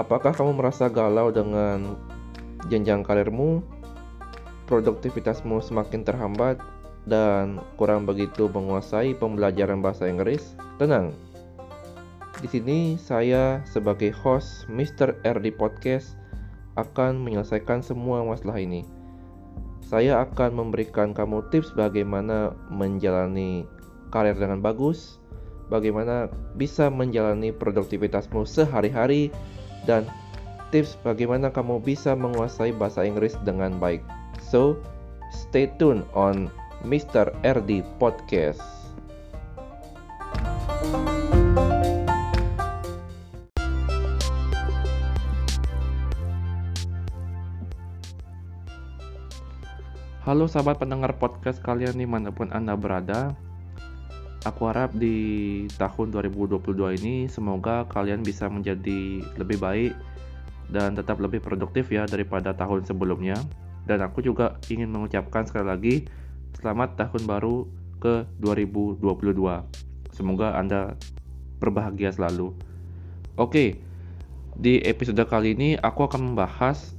Apakah kamu merasa galau dengan jenjang karirmu? Produktivitasmu semakin terhambat dan kurang begitu menguasai pembelajaran bahasa Inggris? Tenang. Di sini saya sebagai host Mr. RD Podcast akan menyelesaikan semua masalah ini. Saya akan memberikan kamu tips bagaimana menjalani karir dengan bagus, bagaimana bisa menjalani produktivitasmu sehari-hari, dan tips bagaimana kamu bisa menguasai bahasa Inggris dengan baik. So, stay tuned on Mr. RD Podcast. Halo sahabat pendengar podcast kalian di mana pun Anda berada Aku harap di tahun 2022 ini semoga kalian bisa menjadi lebih baik dan tetap lebih produktif ya daripada tahun sebelumnya. Dan aku juga ingin mengucapkan sekali lagi selamat tahun baru ke 2022. Semoga Anda berbahagia selalu. Oke, di episode kali ini aku akan membahas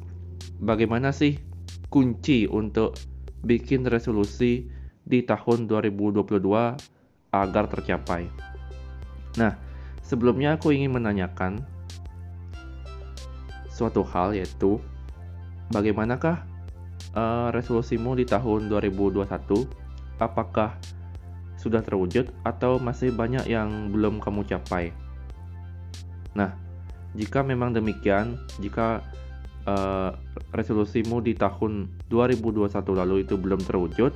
bagaimana sih kunci untuk bikin resolusi di tahun 2022 agar tercapai. Nah, sebelumnya aku ingin menanyakan suatu hal yaitu bagaimanakah uh, resolusimu di tahun 2021? Apakah sudah terwujud atau masih banyak yang belum kamu capai? Nah, jika memang demikian, jika uh, resolusimu di tahun 2021 lalu itu belum terwujud,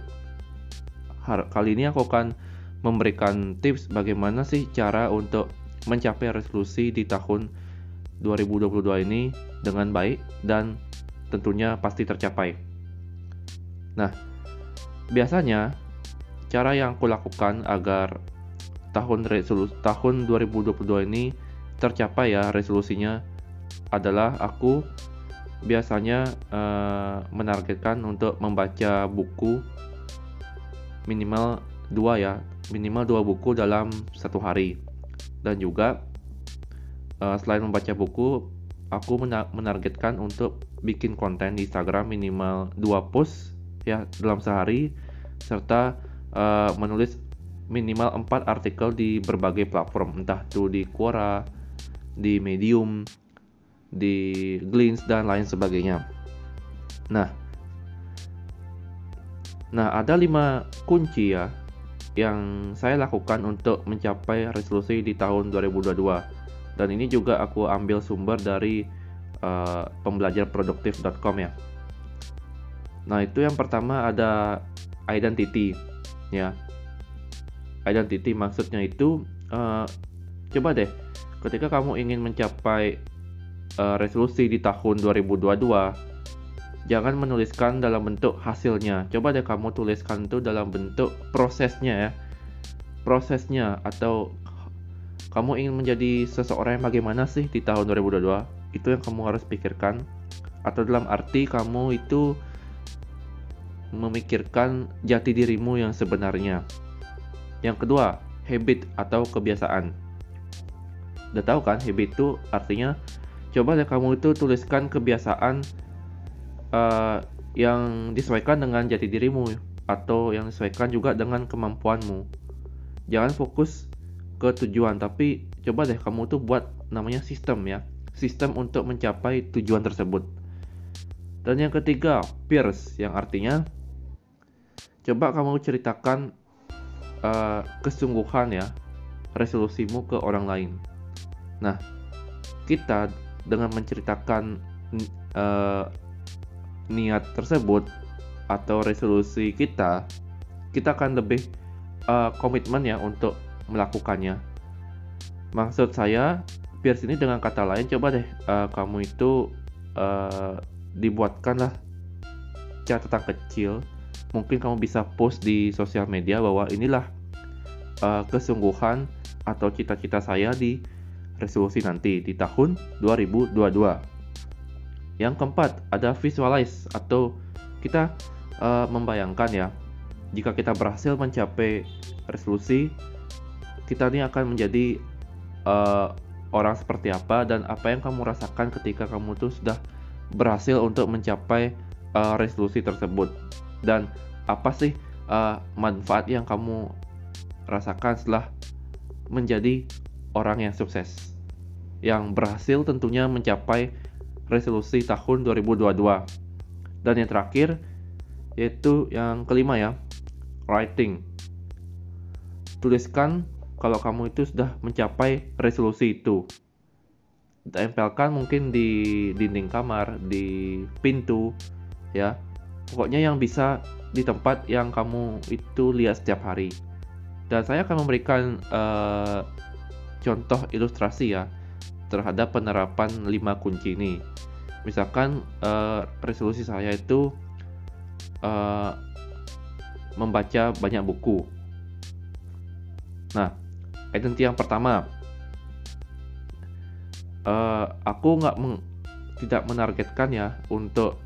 kali ini aku akan memberikan tips bagaimana sih cara untuk mencapai resolusi di tahun 2022 ini dengan baik dan tentunya pasti tercapai. Nah, biasanya cara yang aku lakukan agar tahun resolusi tahun 2022 ini tercapai ya resolusinya adalah aku biasanya uh, menargetkan untuk membaca buku minimal dua ya. Minimal dua buku dalam satu hari. Dan juga uh, selain membaca buku aku menargetkan untuk bikin konten di Instagram minimal dua post ya dalam sehari serta uh, menulis minimal 4 artikel di berbagai platform. Entah itu di Quora, di Medium, di Glints dan lain sebagainya. Nah, nah ada lima kunci ya yang saya lakukan untuk mencapai resolusi di tahun 2022 dan ini juga aku ambil sumber dari uh, pembelajarproduktif.com ya. Nah, itu yang pertama ada identity ya. Identity maksudnya itu uh, coba deh ketika kamu ingin mencapai uh, resolusi di tahun 2022 jangan menuliskan dalam bentuk hasilnya. Coba deh kamu tuliskan itu dalam bentuk prosesnya ya. Prosesnya atau kamu ingin menjadi seseorang yang bagaimana sih di tahun 2022? Itu yang kamu harus pikirkan. Atau dalam arti kamu itu memikirkan jati dirimu yang sebenarnya. Yang kedua, habit atau kebiasaan. Udah tahu kan habit itu artinya coba deh kamu itu tuliskan kebiasaan uh, yang disesuaikan dengan jati dirimu atau yang disesuaikan juga dengan kemampuanmu. Jangan fokus ke tujuan, tapi coba deh kamu tuh buat namanya sistem ya, sistem untuk mencapai tujuan tersebut. Dan yang ketiga, peers, yang artinya coba kamu ceritakan uh, kesungguhan ya, resolusimu ke orang lain. Nah, kita dengan menceritakan uh, niat tersebut atau resolusi kita, kita akan lebih uh, komitmen ya untuk melakukannya. Maksud saya, biar sini dengan kata lain, coba deh uh, kamu itu uh, dibuatkanlah catatan kecil. Mungkin kamu bisa post di sosial media bahwa inilah uh, kesungguhan atau cita-cita saya di resolusi nanti di tahun 2022. Yang keempat, ada visualize atau kita uh, membayangkan ya, jika kita berhasil mencapai resolusi, kita ini akan menjadi uh, orang seperti apa dan apa yang kamu rasakan ketika kamu tuh sudah berhasil untuk mencapai uh, resolusi tersebut. Dan apa sih uh, manfaat yang kamu rasakan setelah menjadi orang yang sukses? Yang berhasil tentunya mencapai resolusi tahun 2022 dan yang terakhir yaitu yang kelima ya writing. Tuliskan kalau kamu itu sudah mencapai resolusi itu. Tempelkan mungkin di dinding kamar di pintu ya. Pokoknya yang bisa di tempat yang kamu itu lihat setiap hari. Dan saya akan memberikan uh, contoh ilustrasi ya terhadap penerapan 5 kunci ini. Misalkan uh, resolusi saya itu uh, membaca banyak buku. Nah identity yang pertama. Uh, aku nggak meng, tidak menargetkan ya untuk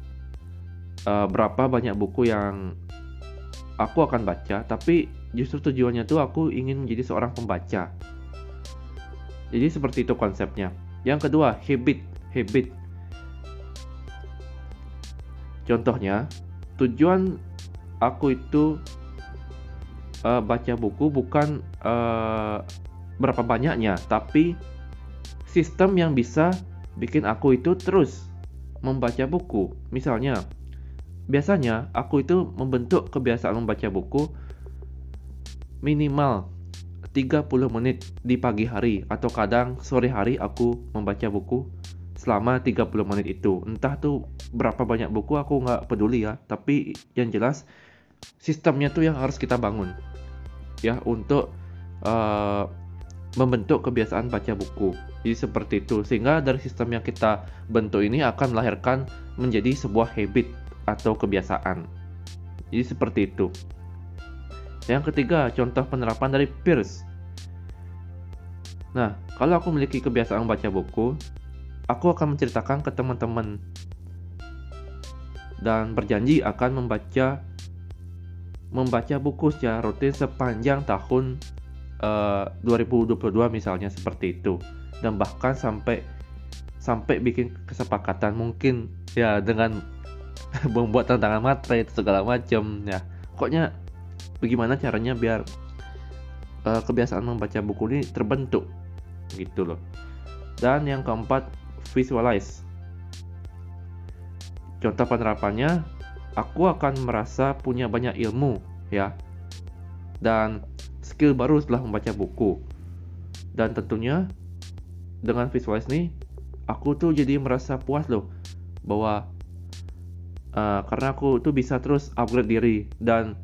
uh, berapa banyak buku yang aku akan baca tapi justru tujuannya tuh aku ingin menjadi seorang pembaca jadi seperti itu konsepnya. Yang kedua habit. Habit. Contohnya tujuan aku itu uh, baca buku bukan uh, berapa banyaknya, tapi sistem yang bisa bikin aku itu terus membaca buku. Misalnya, biasanya aku itu membentuk kebiasaan membaca buku minimal 30 menit di pagi hari atau kadang sore hari aku membaca buku selama 30 menit itu. Entah tuh berapa banyak buku aku nggak peduli ya, tapi yang jelas sistemnya tuh yang harus kita bangun ya untuk uh, membentuk kebiasaan baca buku. Jadi seperti itu sehingga dari sistem yang kita bentuk ini akan melahirkan menjadi sebuah habit atau kebiasaan. Jadi seperti itu. Yang ketiga, contoh penerapan dari Pierce. Nah, kalau aku memiliki kebiasaan baca buku, aku akan menceritakan ke teman-teman. Dan berjanji akan membaca membaca buku secara rutin sepanjang tahun eh, uh, 2022 misalnya seperti itu. Dan bahkan sampai sampai bikin kesepakatan mungkin ya dengan membuat tantangan materai itu segala macam ya. Pokoknya bagaimana caranya biar uh, kebiasaan membaca buku ini terbentuk gitu loh. Dan yang keempat visualize. Contoh penerapannya aku akan merasa punya banyak ilmu ya. Dan skill baru setelah membaca buku. Dan tentunya dengan visualize ini aku tuh jadi merasa puas loh bahwa uh, karena aku tuh bisa terus upgrade diri dan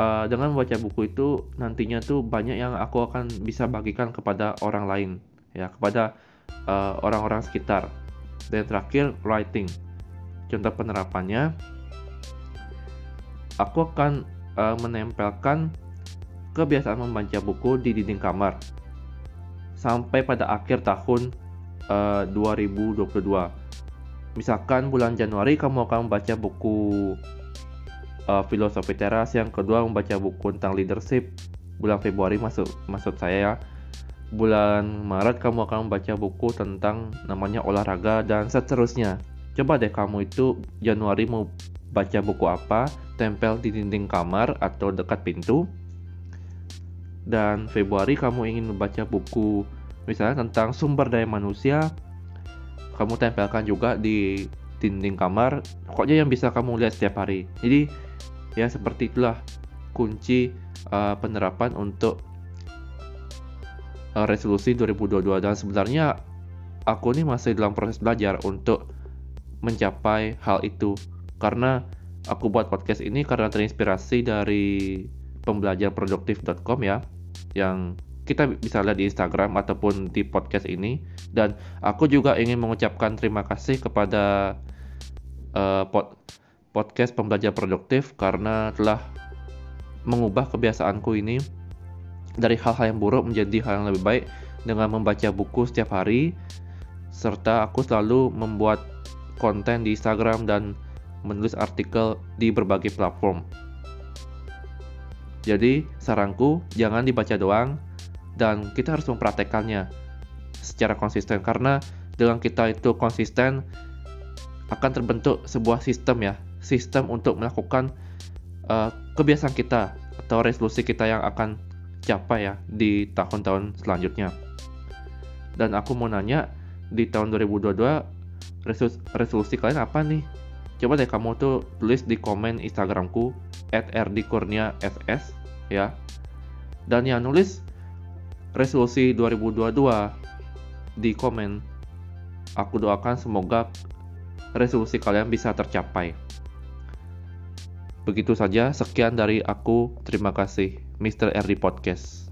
uh, dengan membaca buku itu nantinya tuh banyak yang aku akan bisa bagikan kepada orang lain ya kepada eh, orang-orang uh, sekitar dan terakhir writing contoh penerapannya aku akan uh, menempelkan kebiasaan membaca buku di dinding kamar sampai pada akhir tahun uh, 2022. Misalkan bulan Januari kamu akan membaca buku uh, filosofi teras, yang kedua membaca buku tentang leadership. Bulan Februari masuk maksud saya ya. Bulan Maret kamu akan membaca buku tentang namanya olahraga dan seterusnya. Coba deh kamu itu Januari mau baca buku apa, tempel di dinding kamar atau dekat pintu. Dan Februari kamu ingin membaca buku misalnya tentang sumber daya manusia, kamu tempelkan juga di dinding kamar. Pokoknya yang bisa kamu lihat setiap hari. Jadi ya seperti itulah kunci uh, penerapan untuk uh, resolusi 2022 dan sebenarnya aku ini masih dalam proses belajar untuk mencapai hal itu. Karena aku buat podcast ini karena terinspirasi dari pembelajarproduktif.com ya yang kita bisa lihat di Instagram ataupun di podcast ini. Dan aku juga ingin mengucapkan terima kasih kepada uh, pod podcast pembelajar produktif karena telah mengubah kebiasaanku ini dari hal-hal yang buruk menjadi hal yang lebih baik dengan membaca buku setiap hari serta aku selalu membuat konten di Instagram dan menulis artikel di berbagai platform. Jadi, saranku jangan dibaca doang dan kita harus mempraktekannya. secara konsisten karena dengan kita itu konsisten akan terbentuk sebuah sistem ya sistem untuk melakukan uh, kebiasaan kita atau resolusi kita yang akan capai ya di tahun-tahun selanjutnya. Dan aku mau nanya di tahun 2022 resolusi kalian apa nih? Coba deh kamu tuh tulis di komen instagramku at rdkurniass ya. Dan yang nulis resolusi 2022 di komen. Aku doakan semoga resolusi kalian bisa tercapai begitu saja sekian dari aku terima kasih Mr. RD Podcast